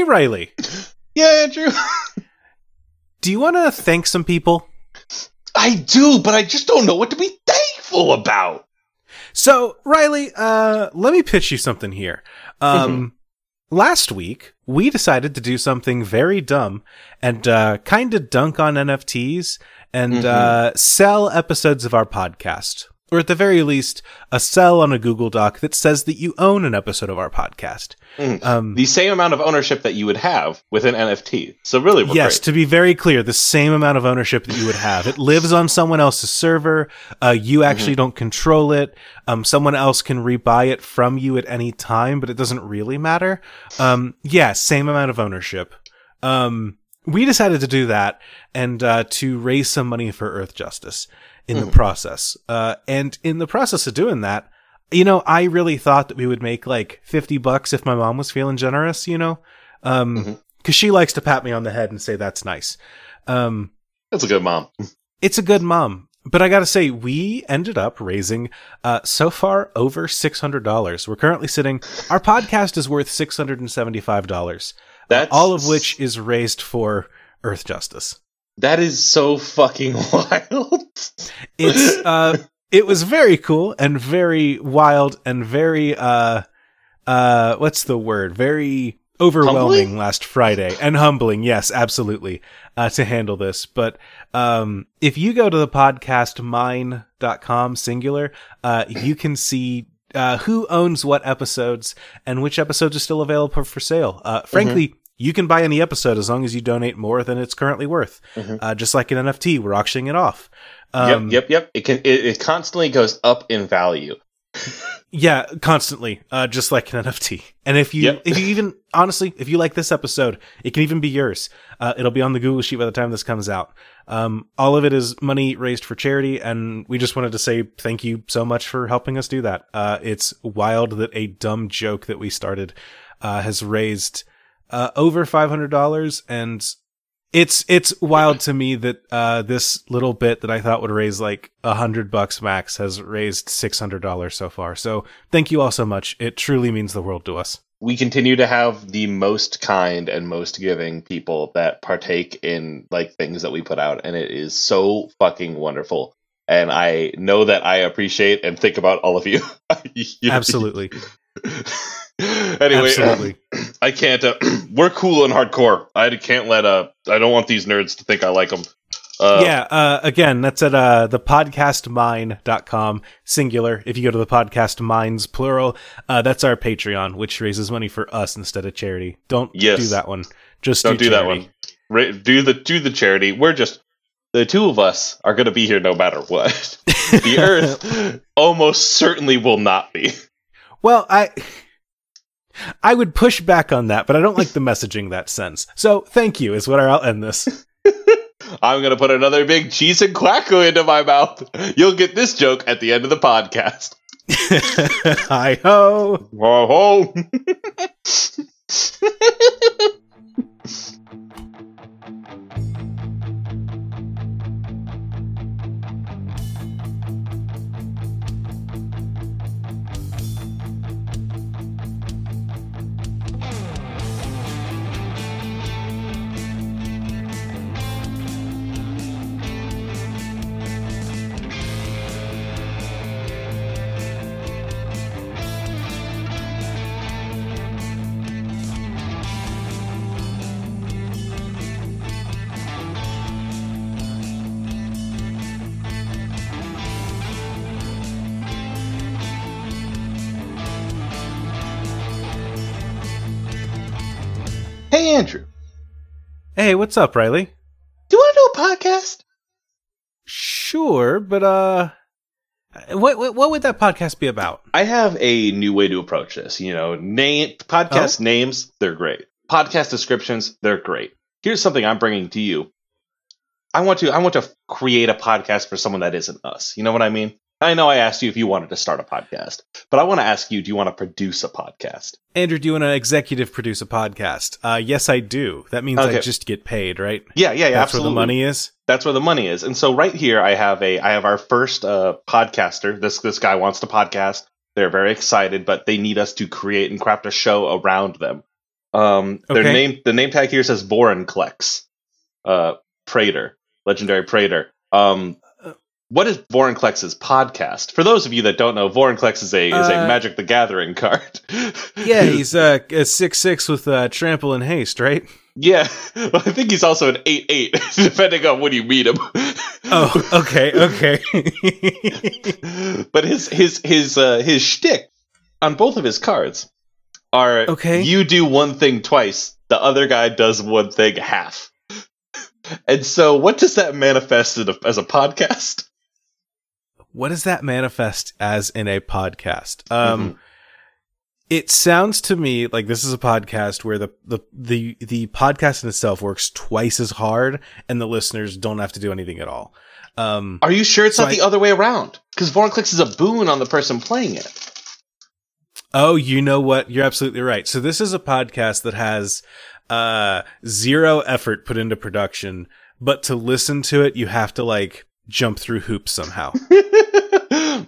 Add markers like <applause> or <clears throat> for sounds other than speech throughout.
Hey, Riley. <laughs> Yeah, Andrew. <laughs> Do you want to thank some people? I do, but I just don't know what to be thankful about. So, Riley, uh, let me pitch you something here. Um, last week, we decided to do something very dumb and uh, kind of dunk on NFTs and uh, sell episodes of our podcast. Or at the very least, a cell on a Google Doc that says that you own an episode of our podcast. Um, The same amount of ownership that you would have with an NFT. So really, we're yes, great. to be very clear, the same amount of ownership that you would have. It lives on someone else's server. Uh, you actually don't control it. Um, someone else can rebuy it from you at any time, but it doesn't really matter. Um, yeah, same amount of ownership. Um, we decided to do that and uh, to raise some money for Earthjustice in the process. Uh, and in the process of doing that, you know, I really thought that we would make like 50 bucks if my mom was feeling generous, you know? Um, cause she likes to pat me on the head and say, that's nice. Um, That's a good mom. it's a good mom. But I gotta say, we ended up raising, uh, so far over $600. We're currently sitting, our podcast is worth $675. That's All of which is raised for Earthjustice. that is so fucking <laughs> wild. It's uh it was very cool and very wild and very uh uh what's the word very overwhelming Humbling? last friday and humbling yes absolutely uh to handle this but um if you go to the podcast mine.com singular uh you can see uh, who owns what episodes and which episodes are still available for sale. Uh, frankly, you can buy any episode as long as you donate more than it's currently worth. Uh, just like an NFT, we're auctioning it off. Um, yep, yep, yep. It can it, it constantly goes up in value. <laughs> Yeah, constantly, uh, just like an NFT. And if you, Yep. if you even, honestly, if you like this episode, it can even be yours. Uh, it'll be on the Google Sheet by the time this comes out. Um, all of it is money raised for charity, and we just wanted to say thank you so much for helping us do that. Uh, it's wild that a dumb joke that we started, uh, has raised, uh, over $500 and it's it's wild to me that uh, this little bit that I thought would raise like a hundred bucks max has raised six hundred dollars so far. So thank you all so much. It truly means the world to us. We continue to have the most kind and most giving people that partake in like things that we put out, and it is so fucking wonderful. And I know that I appreciate and think about all of you. <laughs> You- Absolutely, <laughs> anyway, absolutely. <clears throat> I can't. Uh, <clears throat> we're cool and hardcore. I can't let. Uh, I don't want these nerds to think I like them. Uh, yeah. Uh, again, that's at uh, the podcastmine.com singular. If you go to the podcast mines plural, uh, that's our Patreon, which raises money for us instead of charity. Don't Yes. do that one. Just Don't do, do that one. Ra- do the do the charity. We're just the two of us are going to be here no matter what. <laughs> the <laughs> Earth almost certainly will not be. Well, I I would push back on that, but I don't like the messaging that sends. So thank you is what I'll end this. <laughs> I'm going to put another big cheese and quacko into my mouth. You'll get this joke at the end of the podcast. <laughs> Hi ho. Whoa, <laughs> Hey, Andrew. Hey, what's up, Riley? Do you want to do a podcast? Sure, but uh what what, what would that podcast be about? I have a new way to approach this. You know, name podcast names, they're great. Podcast descriptions, they're great. Here's something I'm bringing to you. I want to I want to create a podcast for someone that isn't us. You know what I mean? I know I asked you if you wanted to start a podcast, but I want to ask you, do you want to produce a podcast? Andrew, do you want to executive produce a podcast? Uh yes, I do. That means I just get paid, right? Yeah, yeah, yeah. That's absolutely. where the money is. That's where the money is. And so right here, I have a I have our first uh, podcaster. This this guy wants to podcast. They're very excited, but they need us to create and craft a show around them. Um, their name, the name tag here says Vorinclex, uh, Prater, legendary Prater. Um, what is Vorinclex's podcast? For those of you that don't know, Vorinclex is a is a Uh, Magic the Gathering card. Yeah, <laughs> he's uh, a six six with uh, trample and haste, right? yeah. <laughs> Well, I think he's also an eight eight, <laughs> depending on when you meet him. Oh, okay, okay. but his his his uh, his shtick on both of his cards are Okay. you do one thing twice, the other guy does one thing half. And so, what does that manifest a, as a podcast? What does that manifest as in a podcast? Um, Mm-hmm. it sounds to me like this is a podcast where the, the the the podcast in itself works twice as hard, and the listeners don't have to do anything at all. Um, Are you sure it's So not I- the other way around? Because Vorinclex is a boon on the person playing it. oh, you know what? You're absolutely right. So this is a podcast that has uh zero effort put into production, but to listen to it, you have to like jump through hoops somehow. <laughs>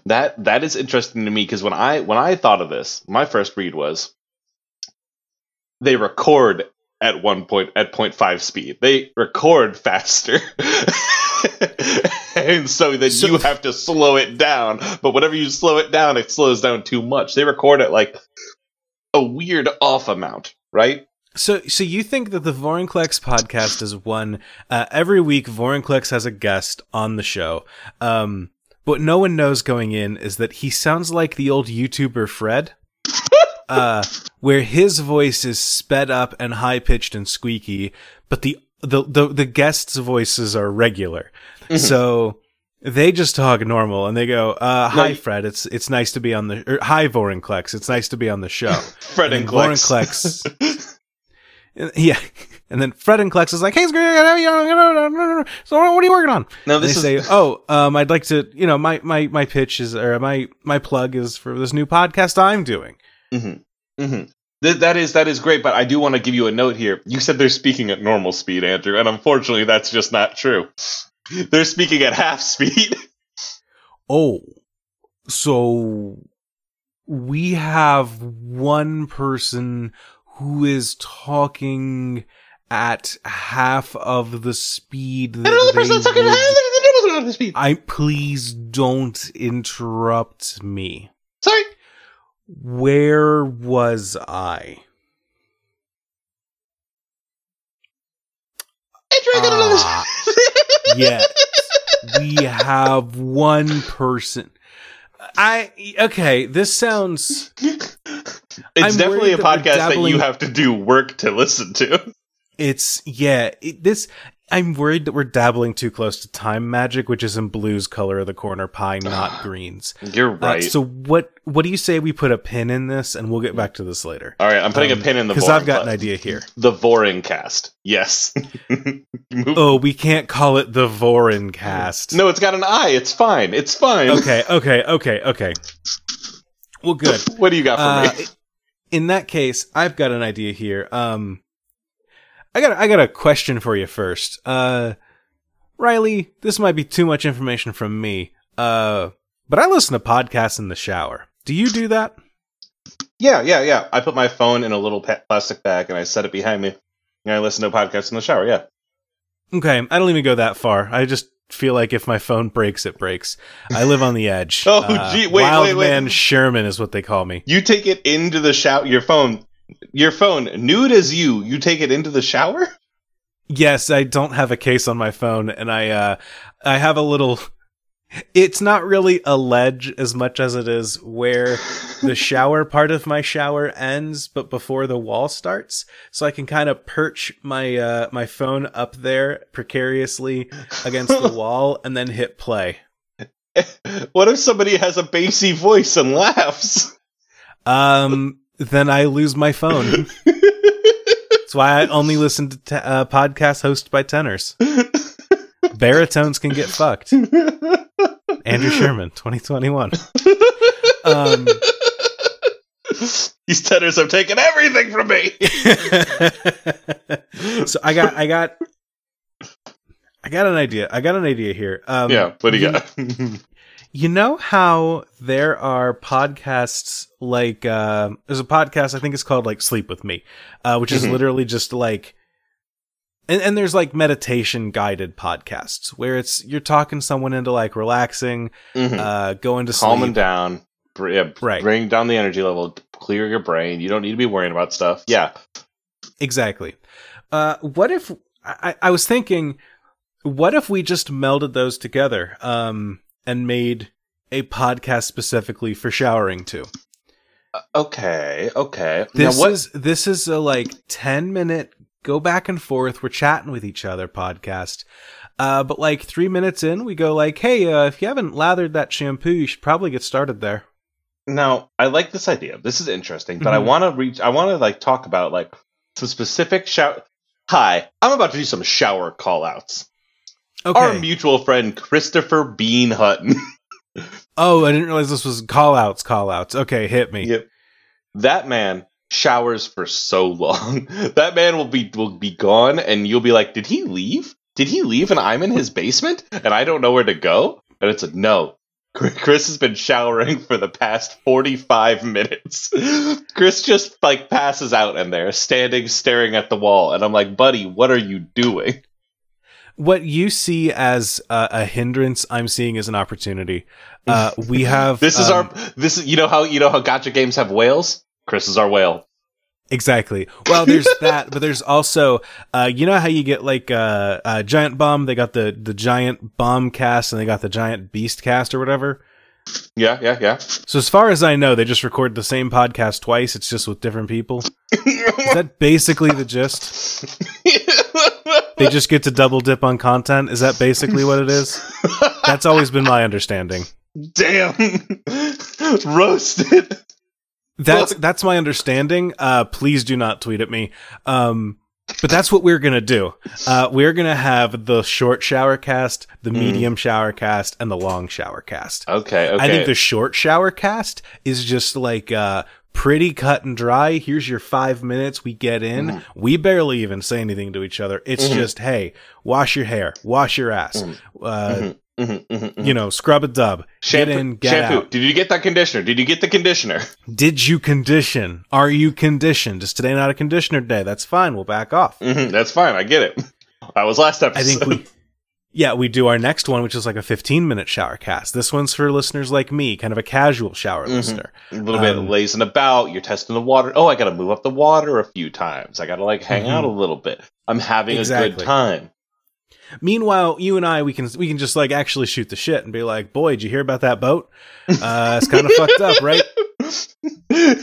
that that is interesting to me because when I when I thought of this, my first read was they record at one point at 0.5 speed. They record <laughs> faster. and so then So- you have to slow it down. But whenever you slow it down, it slows down too much. They record at like a weird off amount, right? So, so you think that the Vorinclex podcast is one uh, every week? Vorinclex has a guest on the show. Um, what no one knows going in is that he sounds like the old YouTuber Fred, <laughs> uh, where his voice is sped up and high pitched and squeaky, but the the the, the guests' voices are regular. So they just talk normal and they go, uh, "Hi, Fred. It's it's nice to be on the or, hi Vorinclex. It's nice to be on the show." <laughs> Fred And and, then <laughs> Yeah. <laughs> And then Fred and Klex is like, hey, so what are you working on? no, And they this is say, oh, um, I'd like to, you know, my, my, my pitch is, or my, my plug is for this new podcast I'm doing. Mm-hmm. Th- that is that is great, but I do want to give you a note here. You said they're speaking at normal speed, Andrew, and unfortunately, that's just not true. <laughs> They're speaking at half speed. <laughs> Oh, so we have one person who is talking at half of the speed that Another they person's talking would- at half the speed. I please don't interrupt me. Sorry. Where was I? Andrew, I got another. Ah, yes. We have one person. I okay, this sounds it's I'm definitely a worried that we're podcast that you have to do work to listen to. it's yeah, it, this I'm worried that we're dabbling too close to time magic, which is in blue's color of the corner pie, <sighs> not green's. You're Uh, right. so what what do you say we put a pin in this and we'll get back to this later? All right, I'm putting Um, a pin in the Because I've got an idea here. The Voring cast. Yes. <laughs> Oh, we can't call it the Vorin cast. No, it's got an I. It's fine. It's fine. Okay, okay, okay, okay. Well, good. <laughs> What do you got for Uh, me? In that case, I've got an idea here. Um, I got I got a question for you first. Uh, Riley, this might be too much information from me. Uh, but I listen to podcasts in the shower. Do you do that? Yeah, yeah, yeah. I put my phone in a little plastic bag and I set it behind me. And I listen to podcasts in the shower. Yeah. Okay, I don't even go that far. I just feel like if my phone breaks, it breaks. I live on the edge. <laughs> Oh, Uh, gee, wait, Wild wait, wait. Man Sherman is what they call me. You take it into the shower. Your phone, your phone, nude as you. You take it into the shower. Yes, I don't have a case on my phone, and I uh, I have a little. It's not really a ledge as much as it is where the shower part of my shower ends, but before the wall starts, so I can kind of perch my uh, my phone up there precariously against the <laughs> wall, and then hit play. <laughs> what if somebody has a bassy voice and laughs? Um, then I lose my phone. That's why I only listen to te- uh, podcasts hosted by tenors. <laughs> Baritones can get fucked. Andrew <laughs> Sherman, 2021. Um, These tenors have taken everything from me. <laughs> so I got, I got, I got an idea. I got an idea here. Um, yeah, what do you you- got? <laughs> You know how there are podcasts like uh, there's a podcast I think it's called like Sleep with Me, uh, which is Mhm. literally just like and, and there's like meditation guided podcasts where it's you're talking someone into like relaxing, Mhm. uh, going to Calming sleep. down, br- yeah, Right. bring down the energy level, clear your brain. You don't need to be worrying about stuff. Yeah, Exactly. Uh, what if I, I was thinking, what if we just melded those together um, and made a podcast specifically for showering too? okay, okay. This now what? is this is a like ten minute go back and forth. We're chatting with each other podcast. Uh, but like three minutes in, we go like, "Hey, uh, if you haven't lathered that shampoo, you should probably get started there." Now, I like this idea. This is interesting, but I Mhm. want to reach. I want to like talk about like some specific shout. Hi, I'm about to do some shower call outs. Okay. Our mutual friend Christopher Bean Hutton. <laughs> oh, I didn't realize this was call outs. Call outs. Okay, hit me. Yep. That man showers for so long. <laughs> that man will be will be gone, and you'll be like, "Did he leave? Did he leave?" And I'm in his basement, and I don't know where to go. And it's a no. Chris has been showering for the past 45 minutes. <laughs> Chris just like passes out in there, standing staring at the wall, and I'm like, "Buddy, what are you doing?" what you see as a, a hindrance, I'm seeing as an opportunity. Uh, we <laughs> have This is um, our this is you know how you know how gacha games have whales. Chris is our whale. exactly. Well, there's <laughs> that, but there's also uh, you know how you get like uh, uh, giant bomb. They got the the giant bomb cast and they got the giant beast cast or whatever. Yeah, yeah, yeah. So as far as I know, they just record the same podcast twice. It's just with different people. Is that basically the gist? <laughs> They just get to double dip on content. Is that basically what it is? That's always been my understanding. Damn. <laughs> Roasted. That's Well- that's my understanding. Uh, please do not tweet at me. Um, but that's what we're gonna do. Uh, we're gonna have the short shower cast, the Mm. medium shower cast, and the long shower cast. Okay, okay. I think the short shower cast is just like uh, pretty cut and dry. Here's your five minutes. We get in. Mhm. We barely even say anything to each other. It's Mhm. just hey, wash your hair, wash your ass. Mhm. Uh, Mhm, mhm, mhm, mhm. You know, scrub a dub. shampoo, get in, get shampoo. out. Did you get that conditioner? Did you get the conditioner? <laughs> Did you condition? Are you conditioned? Is today not a conditioner day? That's fine. We'll back off. Mhm, that's fine. I get it. <laughs> That was last episode. I think we, <laughs> yeah, we do our next one, which is like a 15 minute shower cast. This one's for listeners like me, kind of a casual shower Mhm. listener. a little bit um, lazing about. You're testing the water. Oh, I got to move up the water a few times. I got to like hang out a little bit. I'm having a good time. Meanwhile, you and I, we can we can just like actually shoot the shit and be like, "Boy, did you hear about that boat? Uh, it's kind of fucked up, right?" <laughs>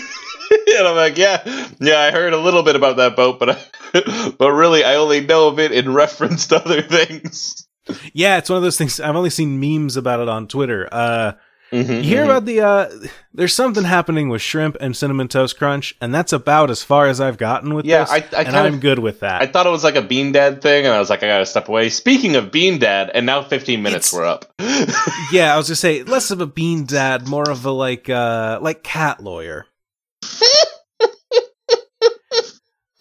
and I'm like, yeah, yeah, I heard a little bit about that boat, but I, <laughs> but really, I only know of it in reference to other <laughs> things. Yeah, it's one of those things. I've only seen memes about it on Twitter. Uh, Mhm, you hear mhm. about the uh, there's something happening with shrimp and cinnamon toast crunch, and that's about as far as I've gotten with Yeah, this. I- I and I'm of- good with that. I thought it was like a Bean Dad thing, and I was like, I gotta step away. Speaking of Bean Dad, and now 15 minutes It's- were up. <laughs> yeah, I was gonna say less of a bean dad, more of a like uh like cat lawyer. <laughs>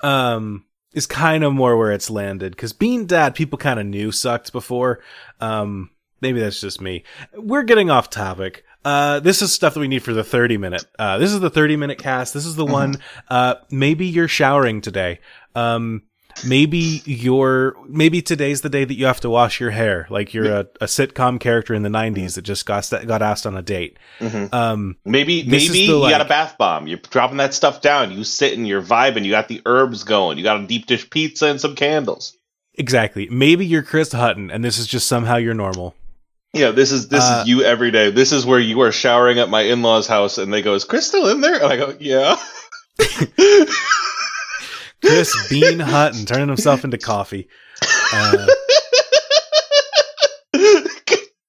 um is kind of more where it's landed because bean dad people kind of knew sucked before. Um maybe that's just me. We're getting off topic. Uh, this is stuff that we need for the 30 minute. Uh, this is the 30 minute cast. This is the one. Uh, maybe you're showering today. Um, maybe you're, maybe today's the day that you have to wash your hair. Like you're a, a sitcom character in the 90s that just got, got asked on a date. Mhm. Um, Maybe maybe the, you got a bath bomb. You're dropping that stuff down. You sit and you're vibing. You got the herbs going. You got a deep dish pizza and some candles. exactly. Maybe you're Chris Hutton and this is just somehow you're normal. Yeah, this is this Uh, is you every day. This is where you are showering at my in laws' house, and they go, "Is Chris still in there?" And I go, "Yeah." <laughs> Chris Bean Hutton turning himself into coffee. Uh,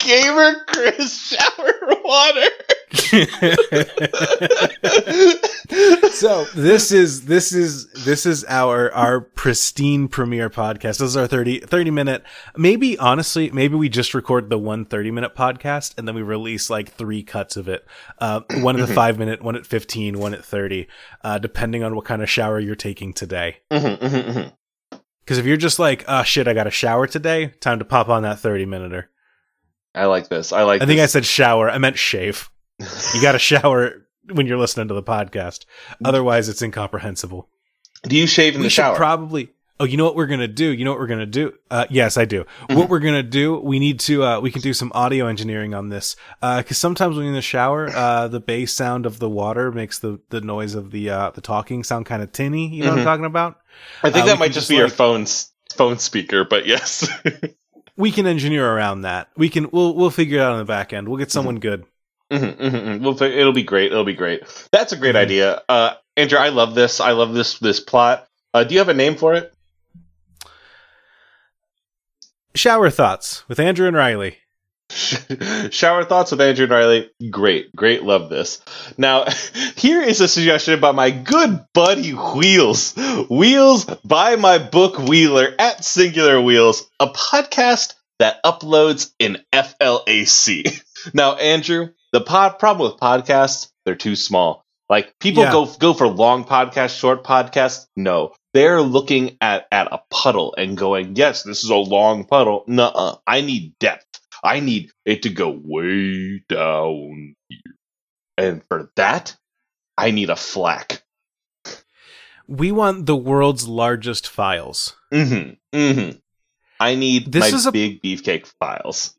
Gamer Chris shower water. <laughs> so this is this is this is our our pristine premiere podcast. This is our 30 30 minute maybe honestly maybe we just record the one 30 minute podcast and then we release like three cuts of it. Uh one at the five minute one at 15 one at 30 uh depending on what kind of shower you're taking today. Mhm, mhm, mhm. because if you're just like oh shit i got a shower today time to pop on that 30 minuter I like this. I like. I think I said shower. I meant shave. <laughs> You got to shower when you're listening to the podcast. Otherwise, it's incomprehensible. Do you shave in we the should shower? probably. Oh, you know what we're gonna do? You know what we're gonna do? Uh, yes, I do. Mm-hmm. What we're gonna do? We need to. Uh, we can do some audio engineering on this because sometimes when you're in the shower, uh, <laughs> the bass sound of the water makes the the noise of the uh, the talking sound kind of tinny. You know what I'm Mhm. talking about? I think uh, that might just just, be your phone's phone speaker, but yes. <laughs> We can engineer around that. We can. We'll we'll figure it out on the back end. We'll get someone good. Mhm, mhm, mhm. We'll it'll be great. It'll be great. That's a great Mhm. idea. Uh, Andrew, I love this. I love this this plot. Uh, do you have a name for it? Shower thoughts with Andrew and Riley. <laughs> Shower thoughts with Andrew and Riley. Great, great. Love this. Now, <laughs> here is a suggestion by my good buddy Wheels. Wheels by my book Wheeler at Singular Wheels, a podcast that uploads in FLAC. <laughs> Now, Andrew, the pod problem with podcasts, they're too small. Like people Yeah. go go for long podcasts, short podcasts. No, they're looking at at a puddle and going, "Yes, this is a long puddle." Nuh-uh. I need depth. I need it to go way down here, and for that, I need a flack. We want the world's largest files. Mm-hmm. Mm-hmm. I need This my is a- big beefcake files.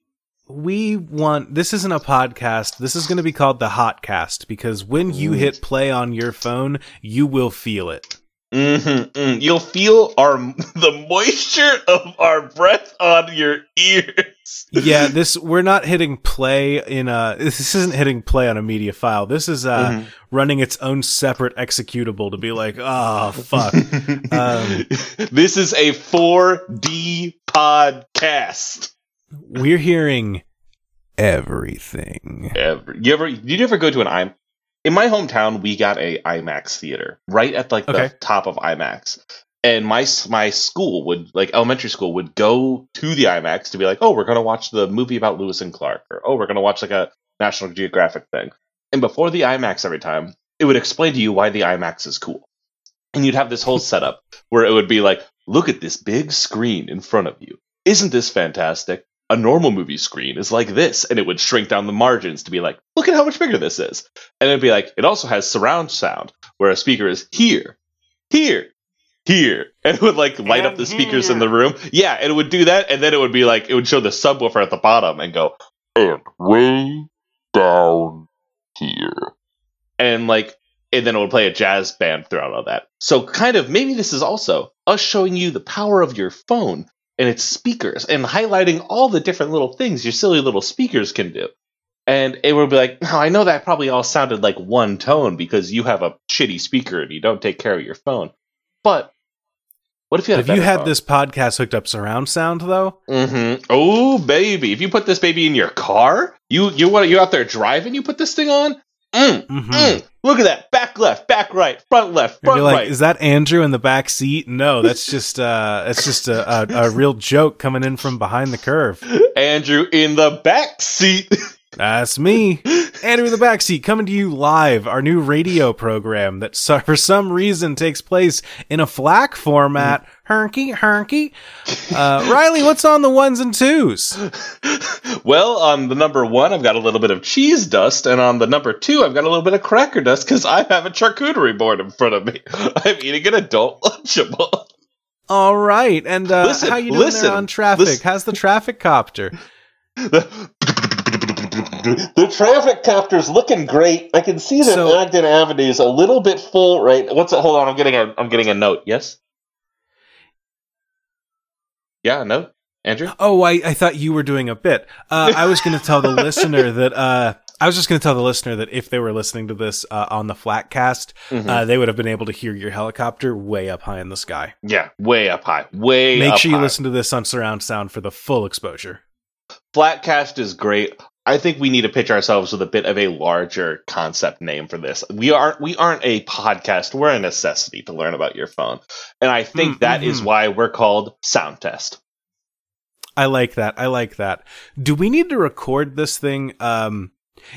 We want this isn't a podcast. This is going to be called the Hotcast because when you hit play on your phone, you will feel it. Mm-hmm, mm. You'll feel our <laughs> the moisture of our breath on your ears. <laughs> Yeah, this we're not hitting play in a this isn't hitting play on a media file. This is uh Mhm. running its own separate executable to be like, "Oh, fuck." <laughs> Um, this is a 4D podcast. we're hearing everything. Ever. You ever? Did you ever go to an? In my hometown, we got a IMAX theater right at like Okay. the top of IMAX, and my my school would like elementary school would go to the IMAX to be like, oh, we're gonna watch the movie about Lewis and Clark, or oh, we're gonna watch like a National Geographic thing. And before the IMAX, every time it would explain to you why the IMAX is cool, and you'd have this whole setup where it would be like, look at this big screen in front of you. Isn't this fantastic? A normal movie screen is like this, and it would shrink down the margins to be like, look at how much bigger this is. And it'd be like, it also has surround sound, where a speaker is here, here, here, <laughs> and it would like light up And the speakers in the room. Yeah, and it would do that, and then it would be like, it would show the subwoofer at the bottom and go, and way down here. And like, and then it would play a jazz band throughout all that. So, kind of, maybe this is also us showing you the power of your phone and its speakers and highlighting all the different little things your silly little speakers can do. And it would be like, now I know that probably all sounded like one tone because you have a shitty speaker and you don't take care of your phone. But what if you had If you had phone? this podcast hooked up surround sound though, Mm-hmm. Oh, baby! If you put this baby in your car, you you want you out there driving, you put this thing on. Mm, mhm. mm. Look at that! Back left, back right, front left, front like, right. is that Andrew in the back seat? No, that's just uh that's just a, a, a real joke coming in from behind the curve. <laughs> Andrew in the back seat. <laughs> That's me. Andrew in the backseat, coming to you live, our new radio program that so, for some reason takes place in a FLAC format. Herky, herky. Uh, Riley, what's on the ones and twos? well, on the number one, I've got a little bit of cheese dust, and on the number two, I've got a little bit of cracker dust because I have a charcuterie board in front of me. <laughs> I'm eating an adult Lunchable. All right, and uh, Listen, how you doing listen, there on traffic? listen. How's the traffic copter? <laughs> the, the traffic copter's looking great. I can see that So- Ogden Avenue is a little bit full. Right? What's it? Hold on, I'm getting a I'm getting a note. Yes. Yeah, a note, Andrew. Oh, I, I thought you were doing a bit. Uh, I was going to tell the <laughs> listener that uh, I was just going to tell the listener that if they were listening to this uh, on the Flatcast, Mhm. uh, they would have been able to hear your helicopter way up high in the sky. yeah, way up high. Way. Make sure you high. listen to this on surround sound for the full exposure. Flatcast is great. I think we need to pitch ourselves with a bit of a larger concept name for this. We aren't we aren't a podcast. We're a necessity to learn about your phone, and I think Mm, that is mhm. why we're called Sound Test. I like that. I like that. Do we need to record this thing? Um,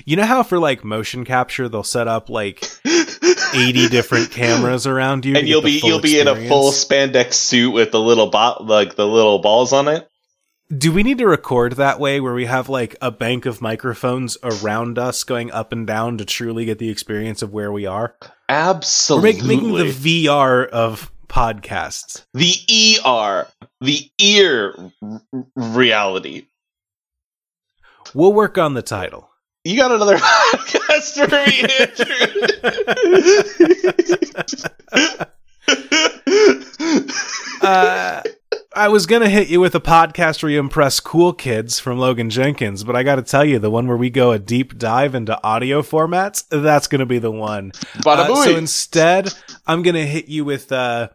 you know how for like motion capture they'll set up like eighty <laughs> different cameras around you, and you'll be you'll be in a full spandex suit with the little bot like the little balls on it. Do we need to record that way where we have like a bank of microphones around us going up and down to truly get the experience of where we are? Absolutely. We're making the VR of podcasts. the ER, the ear r- reality. We'll work on the title. You got another <laughs> podcast for me, Andrew. <laughs> Uh, I was gonna hit you with a podcast where you impress cool kids from Logan Jenkins, but I got to tell you, the one where we go a deep dive into audio formats, that's gonna be the one. Uh, so instead, I'm gonna hit you with. Uh,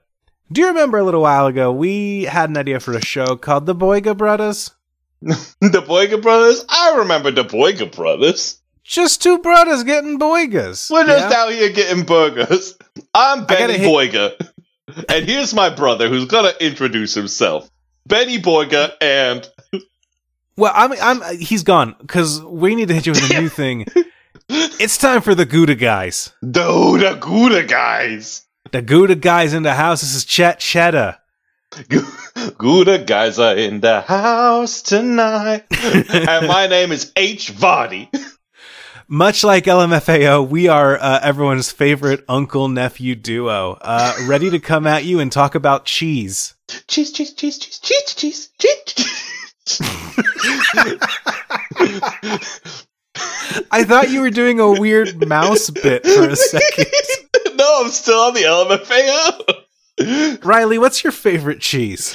do you remember a little while ago we had an idea for a show called The Boyga Brothers? <laughs> the Boyga Brothers? I remember the Boyga Brothers. Just two brothers getting boygas. We're just Yeah? out here getting burgers. I'm gotta Benny hit- Boyga. And here's my brother who's gonna introduce himself. Benny Boyga and Well, I'm, I'm. He's gone because we need to hit you with a new <laughs> thing. It's time for the Gouda guys. Dude, the Gouda guys. The Gouda guys in the house. This is Chet Cheddar. <laughs> Gouda guys are in the house tonight. <laughs> and my name is H. Vardy. Much like LMFAO, we are uh, everyone's favorite uncle nephew duo, uh, ready to come at you and talk about cheese. Cheese, cheese, cheese, cheese, cheese, cheese, cheese. I thought you were doing a weird mouse bit for a second. <laughs> no, I'm still on the LMFAO. Riley, what's your favorite cheese?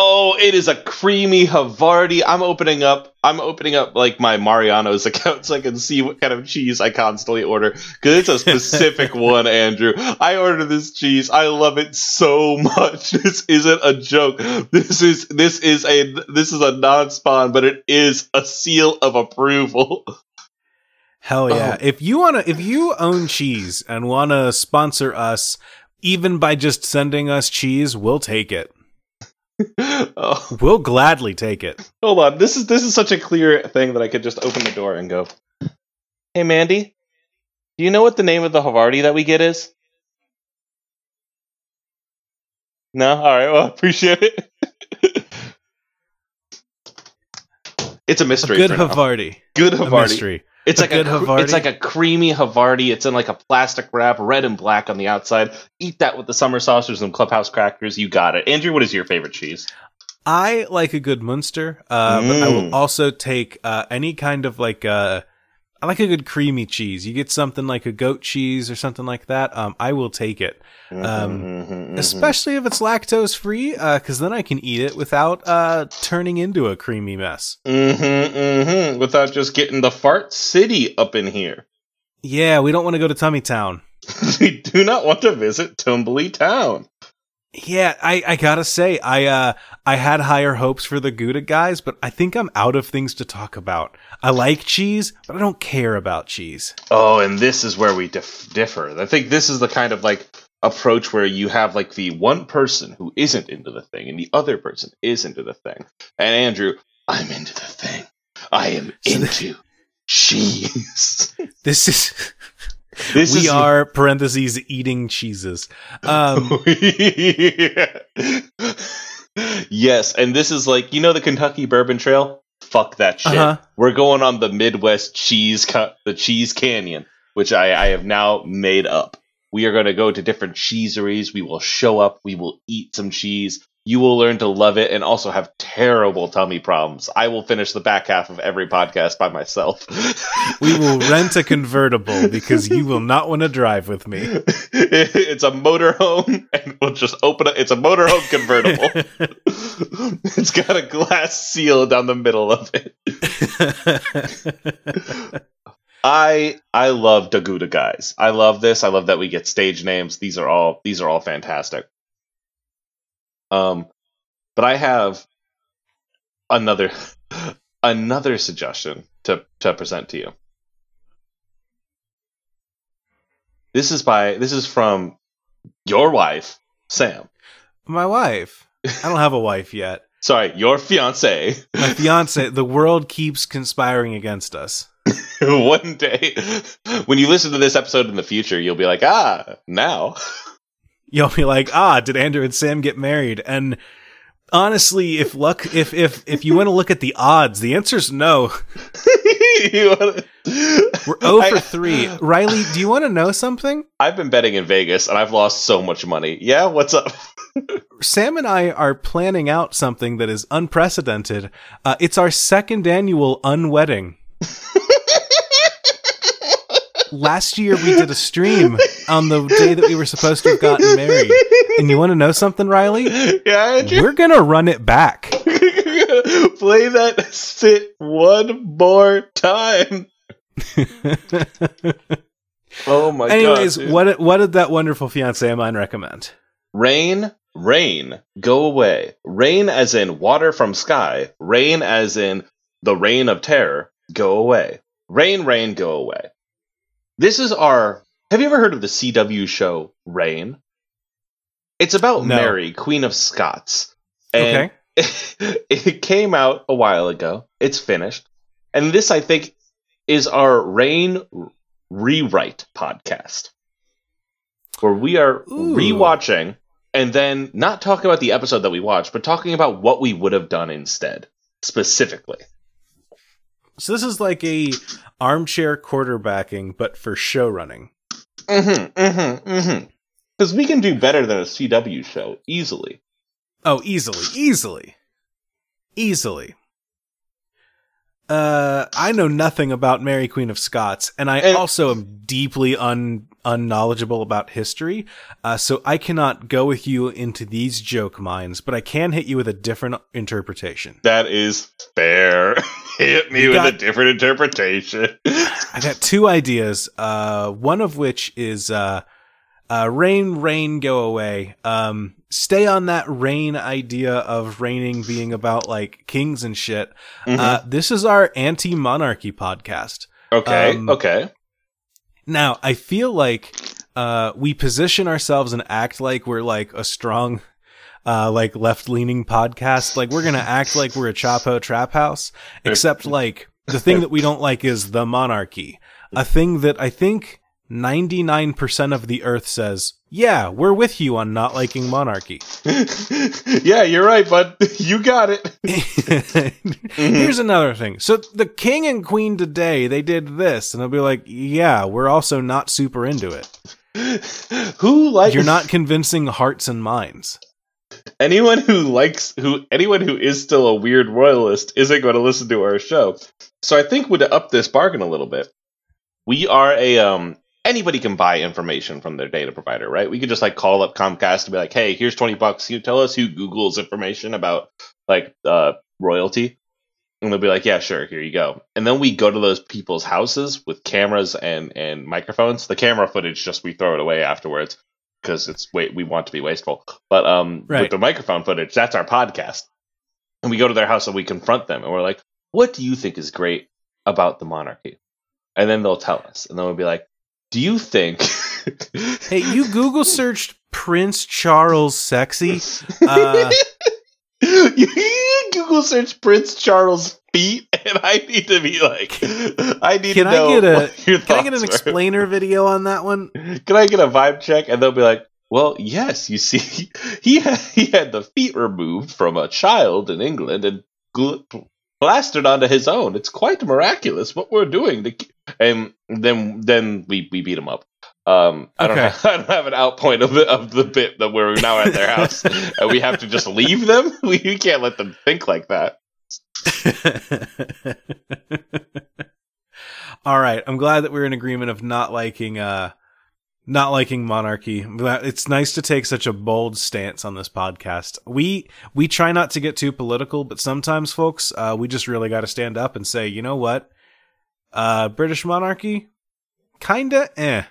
Oh, it is a creamy Havarti. I'm opening up. I'm opening up like my Mariano's <laughs> account so I can see what kind of cheese I constantly order because it's a specific <laughs> one, Andrew. I order this cheese. I love it so much. <laughs> This isn't a joke. This is this is a this is a non-spawn, but it is a seal of approval. Hell yeah! Oh. If you wanna, if you own cheese and wanna sponsor us, even by just sending us cheese, we'll take it. Oh, We'll gladly take it. hold on. This is this is such a clear thing that I could just open the door and go. Hey, Mandy, do you know what the name of the Havarti that we get is? No? Alright, well, I <laughs> appreciate it. it's a A mystery. good for now. Havarti. Good A Havarti. mystery. It's A like good a Havarti? it's like a creamy Havarti. It's in like a plastic wrap, red and black on the outside. Eat that with the summer sausage and clubhouse crackers. You got it. Andrew, what is your favorite cheese? I like a good Munster, uh, but I Mm. will also take uh, any kind of like uh, I like a good creamy cheese. You get something like a goat cheese or something like that. Um, I will take it, Um, Mhm, mhm. especially if it's lactose free, because then I can eat it without uh, turning into a creamy mess. Mm-hmm, mm-hmm. Without just getting the fart city up in here. Yeah, we don't want to go to Tummy Town. <laughs> we do not want to visit Tumbly Town. Yeah, I, I gotta say, I uh I had higher hopes for the Gouda guys, but I think I'm out of things to talk about. I like cheese, but I don't care about cheese. Oh, and this is where we dif- differ. I think this is the kind of like approach where you have like the one person who isn't into the thing and the other person is into the thing. And Andrew, I'm into the thing. I am So into <laughs> cheese. This is This we is are parentheses eating cheeses. Um, <laughs> yes, and this is like you know the Kentucky Bourbon Trail. Fuck that shit. Uh-huh. We're going on the Midwest cheese, co- the Cheese Canyon, which I, I have now made up. We are going to go to different cheeseries. We will show up. We will eat some cheese. You will learn to love it and also have terrible tummy problems. I will finish the back half of every podcast by myself. <laughs> we will rent a convertible because you will not want to drive with me. <laughs> it's a motorhome, and we'll just open it. It's a motorhome convertible. <laughs> it's got a glass seal down the middle of it. I I love Da Gouda guys. I love this. I love that we get stage names. These are all these are all fantastic. Um, but I have another <laughs> another suggestion to to present to you. This is by this is from your wife, Sam. My wife. I don't have a wife yet. <laughs> Sorry, your fiance. My fiance. The world keeps conspiring against us. <laughs> One day, when you listen to this episode in the future, you'll be like, ah, now. You'll be like, ah, did Andrew and Sam get married? And honestly, if luck, if if if you want to look at the odds, the answer's no. <laughs> Wanna- We're 0 for 3. Riley, do you want to know something? I've been betting in Vegas and I've lost so much money. Yeah, what's up? <laughs> Sam and I are planning out something that is unprecedented. Uh, it's our second annual unwedding. <laughs> Last year we did a stream on the day that we were supposed to have gotten married. And you want to know something, Riley? yeah, Andrew. We're going to run it back. <laughs> Play that sit one more time. <laughs> Oh my Anyways, god. Anyways, what what did that wonderful fiance of mine recommend? Rain, rain, go away. Rain as in water from sky. Rain as in the reign of terror. Go away. Rain, rain, go away. This is our. Have you ever heard of the CW show Reign? It's about No. Mary, Queen of Scots. And okay. <laughs> it came out a while ago. It's finished. And this, I think, is our Reign Rewrite podcast. Where we are Ooh. rewatching and then not talking about the episode that we watched, but talking about what we would have done instead, specifically. So this is like a armchair quarterbacking, but for show running. Mm-hmm, mm-hmm, mm-hmm. Because we can do better than a CW show, easily. Oh, easily, easily, easily. Uh, I know nothing about Mary Queen of Scots, and I And- also am deeply un unknowledgeable about history. Uh, so I cannot go with you into these joke mines, but I can hit you with a different interpretation. That is fair. <laughs> Hit me You with got- a different interpretation. <laughs> I got two ideas. Uh, one of which is uh, uh, rain, rain, go away. Um, stay on that rain idea of raining being about like kings and shit. Mhm. Uh, this is our anti-monarchy podcast. okay, um, okay. Now, I feel like uh, we position ourselves and act like we're like a strong, uh, like left-leaning podcast. Like we're gonna act like we're a Chapo Trap House, except like the thing that we don't like is the monarchy. A thing that I think 99% of the earth says, yeah, we're with you on not liking monarchy. <laughs> yeah, you're right, bud. <laughs> You got it. <laughs> Here's another thing. So the king and queen today, they did this, and I'll be like, yeah, we're also not super into it. who likes You're not convincing hearts and minds. anyone who likes who anyone who is still a weird royalist isn't going to listen to our show. So I think we'd up this bargain a little bit. We are a um anybody can buy information from their data provider, right? We could just like call up Comcast and be like, "Hey, here's 20 bucks. Can you tell us who Google's information about like uh royalty?" And they'll be like, "Yeah, sure. Here you go." And then we go to those people's houses with cameras and and microphones. The camera footage just we throw it away afterwards because it's wait we want to be wasteful. But um, with the microphone footage, that's our podcast. And we go to their house and we confront them and we're like, "What do you think is great about the monarchy?" And then they'll tell us, and then we'll be like, "Do you think?" Hey, you Google searched Prince Charles sexy? Uh, <laughs> you Google search Prince Charles feet, and I need to be like, I need Can to I get a- can I get an explainer video on that one? Can I get a vibe check? And they'll be like, well, yes, you see, <laughs> he had, he had the feet removed from a child in England and gl- plastered onto his own. It's quite miraculous what we're doing. To ke-" and then then we, we beat them up. Um, I don't have, <laughs> I don't have an out point of the, of the bit that we're now at their house <laughs> and we have to just leave them. <laughs> We, we can't let them think like that. All right, I'm glad that we're in agreement of not liking uh not liking monarchy. It's nice to take such a bold stance on this podcast. We we try not to get too political, but sometimes folks, uh we just really got to stand up and say, "You know what? Uh British monarchy kinda eh."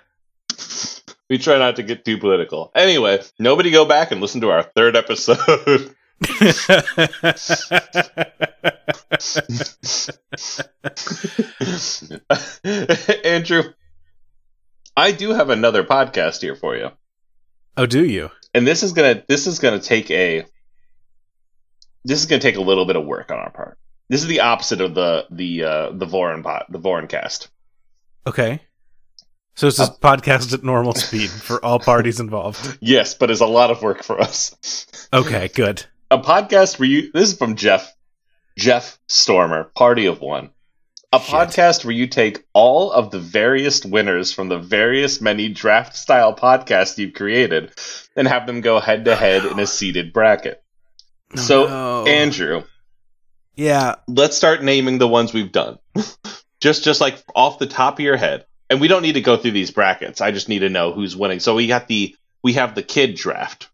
We try not to get too political. Anyway, nobody go back and listen to our third episode. <laughs> Andrew, I do have another podcast here for you. oh, do you? And this is gonna this is gonna take a this is gonna take a little bit of work on our part. This is the opposite of the the uh the Voron pot the Voron cast. Okay. So it's Uh, a podcast at normal speed for all parties involved. <laughs> Yes, but it's a lot of work for us. Okay, good. a podcast where you this is from Jeff Jeff Stormer, Party of One. A Shit. podcast where you take all of the various winners from the various many draft style podcasts you've created and have them go head to head in a seeded bracket. Oh, <sighs> so, no. Andrew, yeah, let's start naming the ones we've done. <laughs> just just like off the top of your head. And we don't need to go through these brackets. I just need to know who's winning. So we got the we have the kid draft.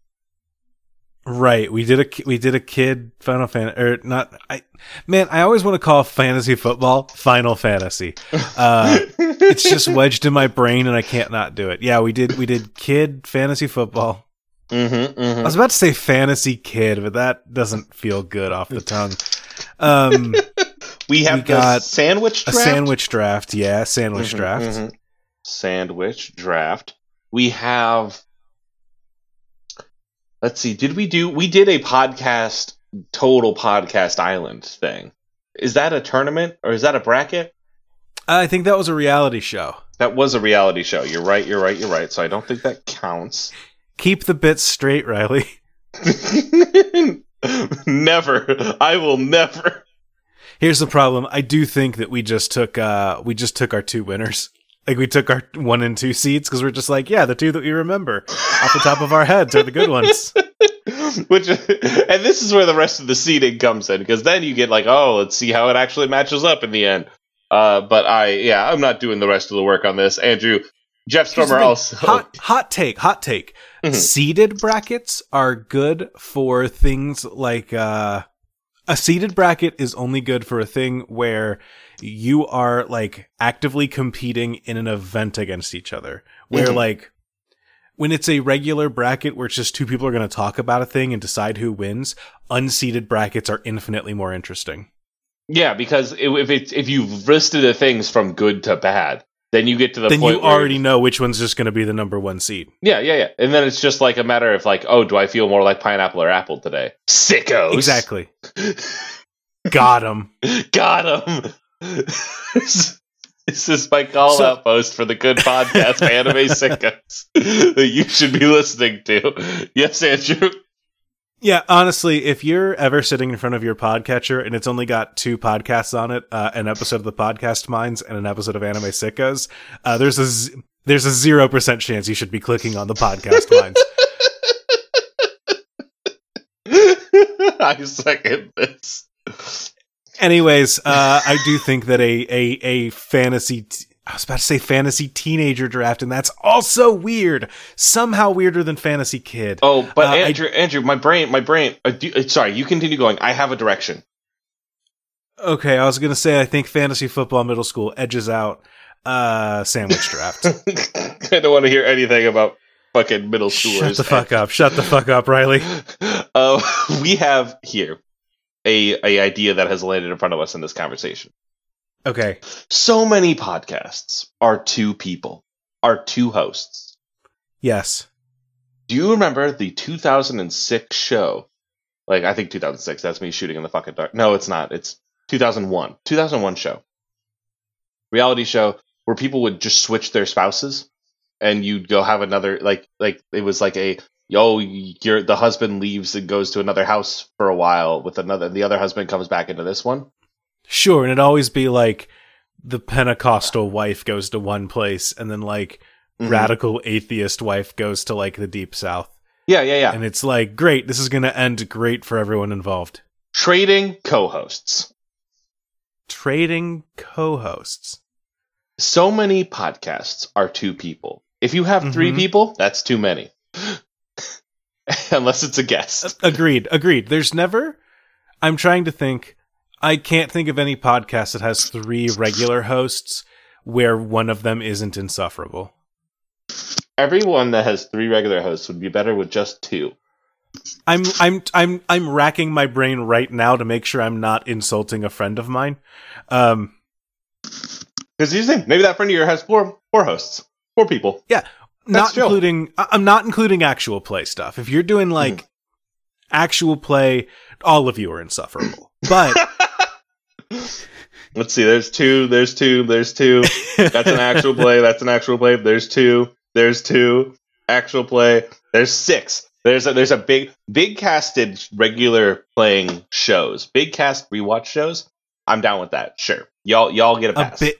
right. We did a ki- we did a kid Final Fantasy or not. I man, I always want to call fantasy football Final Fantasy. <laughs> Uh, it's just wedged in my brain, and I can't not do it. Yeah, we did we did kid fantasy football. mm-hmm, I was about to say fantasy kid, but that doesn't feel good off the <laughs> tongue. Um, <laughs> We have We the got sandwich a sandwich draft, yeah, sandwich Mhm, draft. mhm. Sandwich draft. We have. Let's see. Did we do? We did a podcast, total podcast island thing. Is that a tournament or is that a bracket? I think that was a reality show. That was a reality show. You're right. You're right. You're right. So I don't think that counts. Keep the bits straight, Riley. <laughs> <laughs> <laughs> never. I will never. Here's the problem. I do think that we just took uh we just took our two winners. Like we took our one and two seeds because we're just like, yeah, the two that we remember off the top of our heads are the good ones. <laughs> Which, and this is where the rest of the seeding comes in because then you get like, oh, let's see how it actually matches up in the end. Uh, but I, yeah, I'm not doing the rest of the work on this. Andrew, Jeff Stormer also. hot hot take, hot take. Mhm. Seeded brackets are good for things like uh a seeded bracket is only good for a thing where you are like actively competing in an event against each other. Where Mhm. like when it's a regular bracket where it's just two people are going to talk about a thing and decide who wins, unseeded brackets are infinitely more interesting. Yeah, because if if it's if you've listed the things from good to bad, then you get to the then point you already know which one's just going to be the number one seed. Yeah, yeah, yeah. And then it's just like a matter of like, oh, do I feel more like pineapple or apple today? Sickos. Exactly. <laughs> Got him. Got him. this is my call So- out post for the good podcast <laughs> Anime Sickos that you should be listening to. Yes, Andrew. Yeah, honestly, if you're ever sitting in front of your podcatcher and it's only got two podcasts on it, uh, an episode of the Podcast Mines and an episode of Anime Sickos, uh, there's a z- there's a zero percent chance you should be clicking on the Podcast Mines. <laughs> I second this. Anyways, uh, I do think that a a a fantasy. T- I was about to say fantasy teenager draft, and that's also weird. Somehow weirder than fantasy kid. Oh, but Uh, I- Andrew, Andrew, my brain, my brain. Uh, do, uh, sorry, you continue going. I have a direction. Okay, I was gonna say I think fantasy football middle school edges out uh, sandwich draft. <laughs> I don't want to hear anything about fucking middle schoolers. Shut the fuck up! Shut the fuck up, Riley. <laughs> Uh, we have here a a idea that has landed in front of us in this conversation. Okay, So many podcasts are two people, are two hosts. yes, Do you remember the 2006 show? Like, I think 2006. That's me shooting in the fucking dark. No, it's not. It's 2001. 2001 show. Reality show where people would just switch their spouses and you'd go have another, like, like it was like a, yo, you're, the husband leaves and goes to another house for a while with another, and the other husband comes back into this one. Sure, and it'd always be like the Pentecostal wife goes to one place, and then like Mhm. radical atheist wife goes to like the deep south, Yeah, yeah, yeah. and it's like great. This is gonna end great for everyone involved. Trading co hosts. Trading co-hosts. so many podcasts are two people. If you have 3 Mhm. people, that's too many. <laughs> Unless it's a guest. Agreed. Agreed. There's never. I'm trying to think. I can't think of any podcast that has three regular hosts where one of them isn't insufferable. Everyone that has three regular hosts would be better with just two. I'm I'm I'm I'm racking my brain right now to make sure I'm not insulting a friend of mine. Um, Because you think maybe that friend of yours has four four hosts, four people. Yeah. Not chill. including I'm not including actual play stuff. If you're doing like actual play, all of you are insufferable. But <laughs> Let's see. There's two. There's two. There's two. That's an actual play. That's an actual play. There's two. There's two. Actual play. There's six. There's a there's a big big casted regular playing shows, big cast rewatch shows. I'm down with that. Sure, y'all y'all get a A pass. bit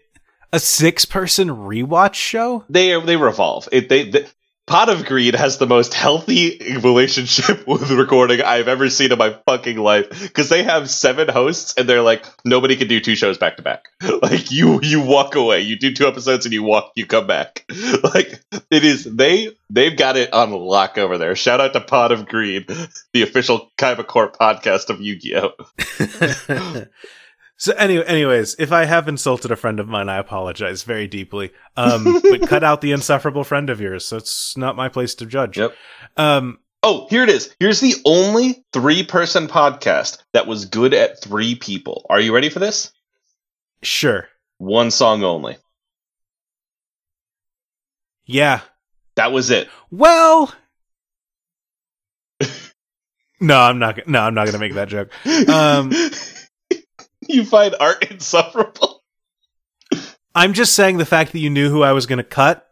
a six person rewatch show? they they revolve. It they, they Pot of Greed has the most healthy relationship <laughs> with recording I've ever seen in my fucking life because they have seven hosts and they're like nobody can do two shows back to back. <laughs> Like you you walk away, you do two episodes and you walk, you come back. <laughs> Like it is they they've got it on lock over there. Shout out to Pot of Greed, the official Kaiba Corp podcast of Yu Gi Oh. So anyway, anyways, if I have insulted a friend of mine, I apologize very deeply. Um, but cut out the insufferable friend of yours. So it's not my place to judge. Yep. Um, Oh, here it is. Here's the only three person podcast that was good at three people. Are you ready for this? sure. One song only. Yeah. That was it. Well. <laughs> no, I'm not. No, I'm not going to make that joke. Um, you find art <laughs> insufferable. I'm just saying the fact that you knew who I was going to cut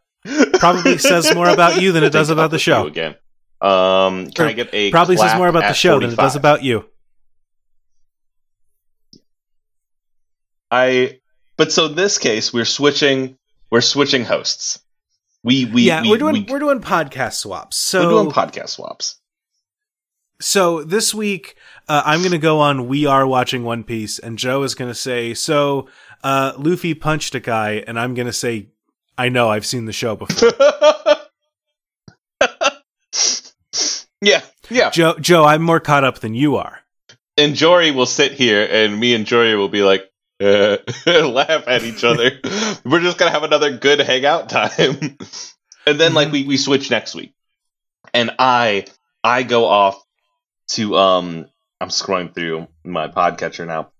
probably says more about you than it <laughs> does about the show. again. Um, can Or I get a Probably says more about the at show than it does about you. I. But so in this case, we're switching. We're switching hosts. We we yeah, we, we, are doing we, we, are doing podcast swaps. So we're doing podcast swaps. So this week uh, I'm going to go on. We are watching One Piece, and Joe is going to say, "So uh, Luffy punched a guy," and I'm going to say, "I know, I've seen the show before." <laughs> yeah, yeah. Joe, Joe, I'm more caught up than you are. and Jory will sit here, and me and Jory will be like, uh, <laughs> laugh at each other. <laughs> We're just gonna have another good hangout time, and then like we we switch next week, and I I go off to um I'm scrolling through my podcatcher now.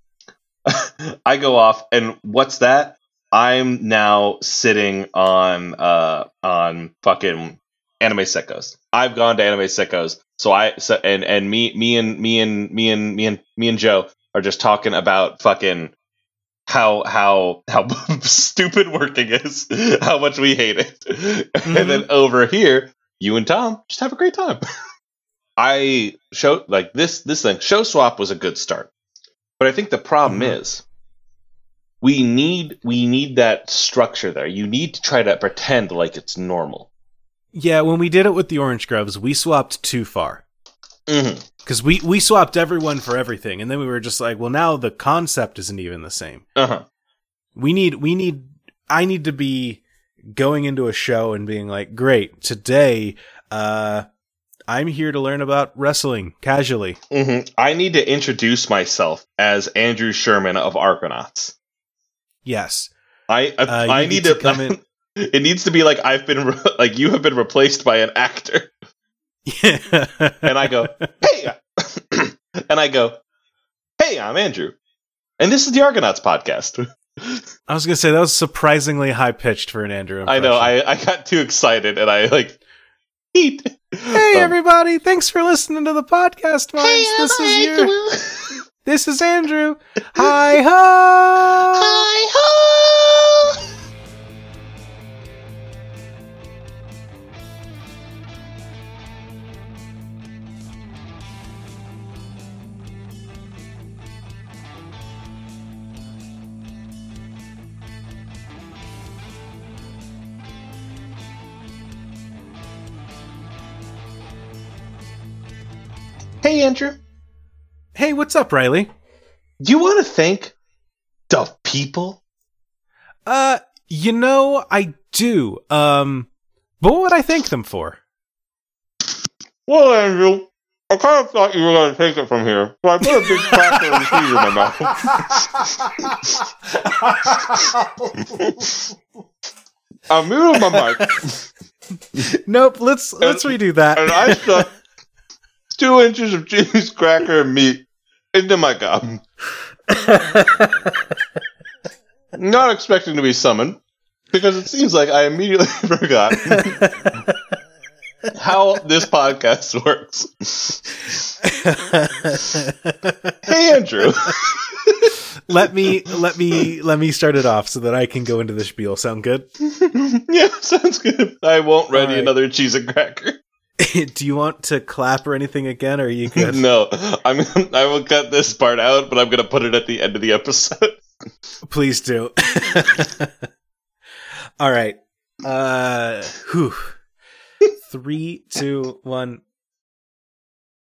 <laughs> I go off, and what's that? I'm now sitting on uh on fucking anime sickos. I've gone to anime sickos. So I so and and me me and me and me and me and me and Joe are just talking about fucking how how how <laughs> stupid working is, <laughs> how much we hate it. And then over here, you and Tom just have a great time. I show like this this thing show swap was a good start. But I think the problem Mhm. is we need we need that structure there. You need to try to pretend like it's normal. Yeah, when we did it with the Orange Groves, we swapped too far Mm-hmm. because we we swapped everyone for everything, and then we were just like, well, now the concept isn't even the same. Uh-huh. We need we need I need to be going into a show and being like, great, today, uh, I'm here to learn about wrestling casually. hmm I need to introduce myself as Andrew Sherman of Argonauts. Yes, I I, Uh, I need need to to come in- <laughs> It needs to be like I've been re- <laughs> like you have been replaced by an actor, Yeah. <laughs> and I go, hey, <clears throat> and I go, hey, I'm Andrew, and this is the Argonauts podcast. I was gonna say that was surprisingly high pitched for an Andrew. I know. I I got too excited and I like eat. Hey Um, everybody! Thanks for listening to the podcast, Mars. this is your <laughs> this is Andrew. Hi ho! Hi ho! Hey Andrew, Hey, what's up, Riley? do you want to thank the people? Uh, you know I do. Um, but what would I thank them for? Well, Andrew, I kind of thought you were going to take it from here, so I put a big cracker and cheese in my mouth. <laughs> I muted my mic, Nope. Let's let's redo that. and I stuck two inches of cheese, cracker, and meat into my gum, not expecting to be summoned, because it seems like I immediately <laughs> forgot how this podcast works. Hey, Andrew. let me let me let me start it off so that I can go into the spiel. Sound good? <laughs> yeah, sounds good. I won't ready right. another cheese and cracker. <laughs> Do you want to clap or anything again? Or are you good? <laughs> no, I'm. <laughs> I will cut this part out, but I'm gonna put it at the end of the episode. Please do. All right. Uh, whew. Three, two, one.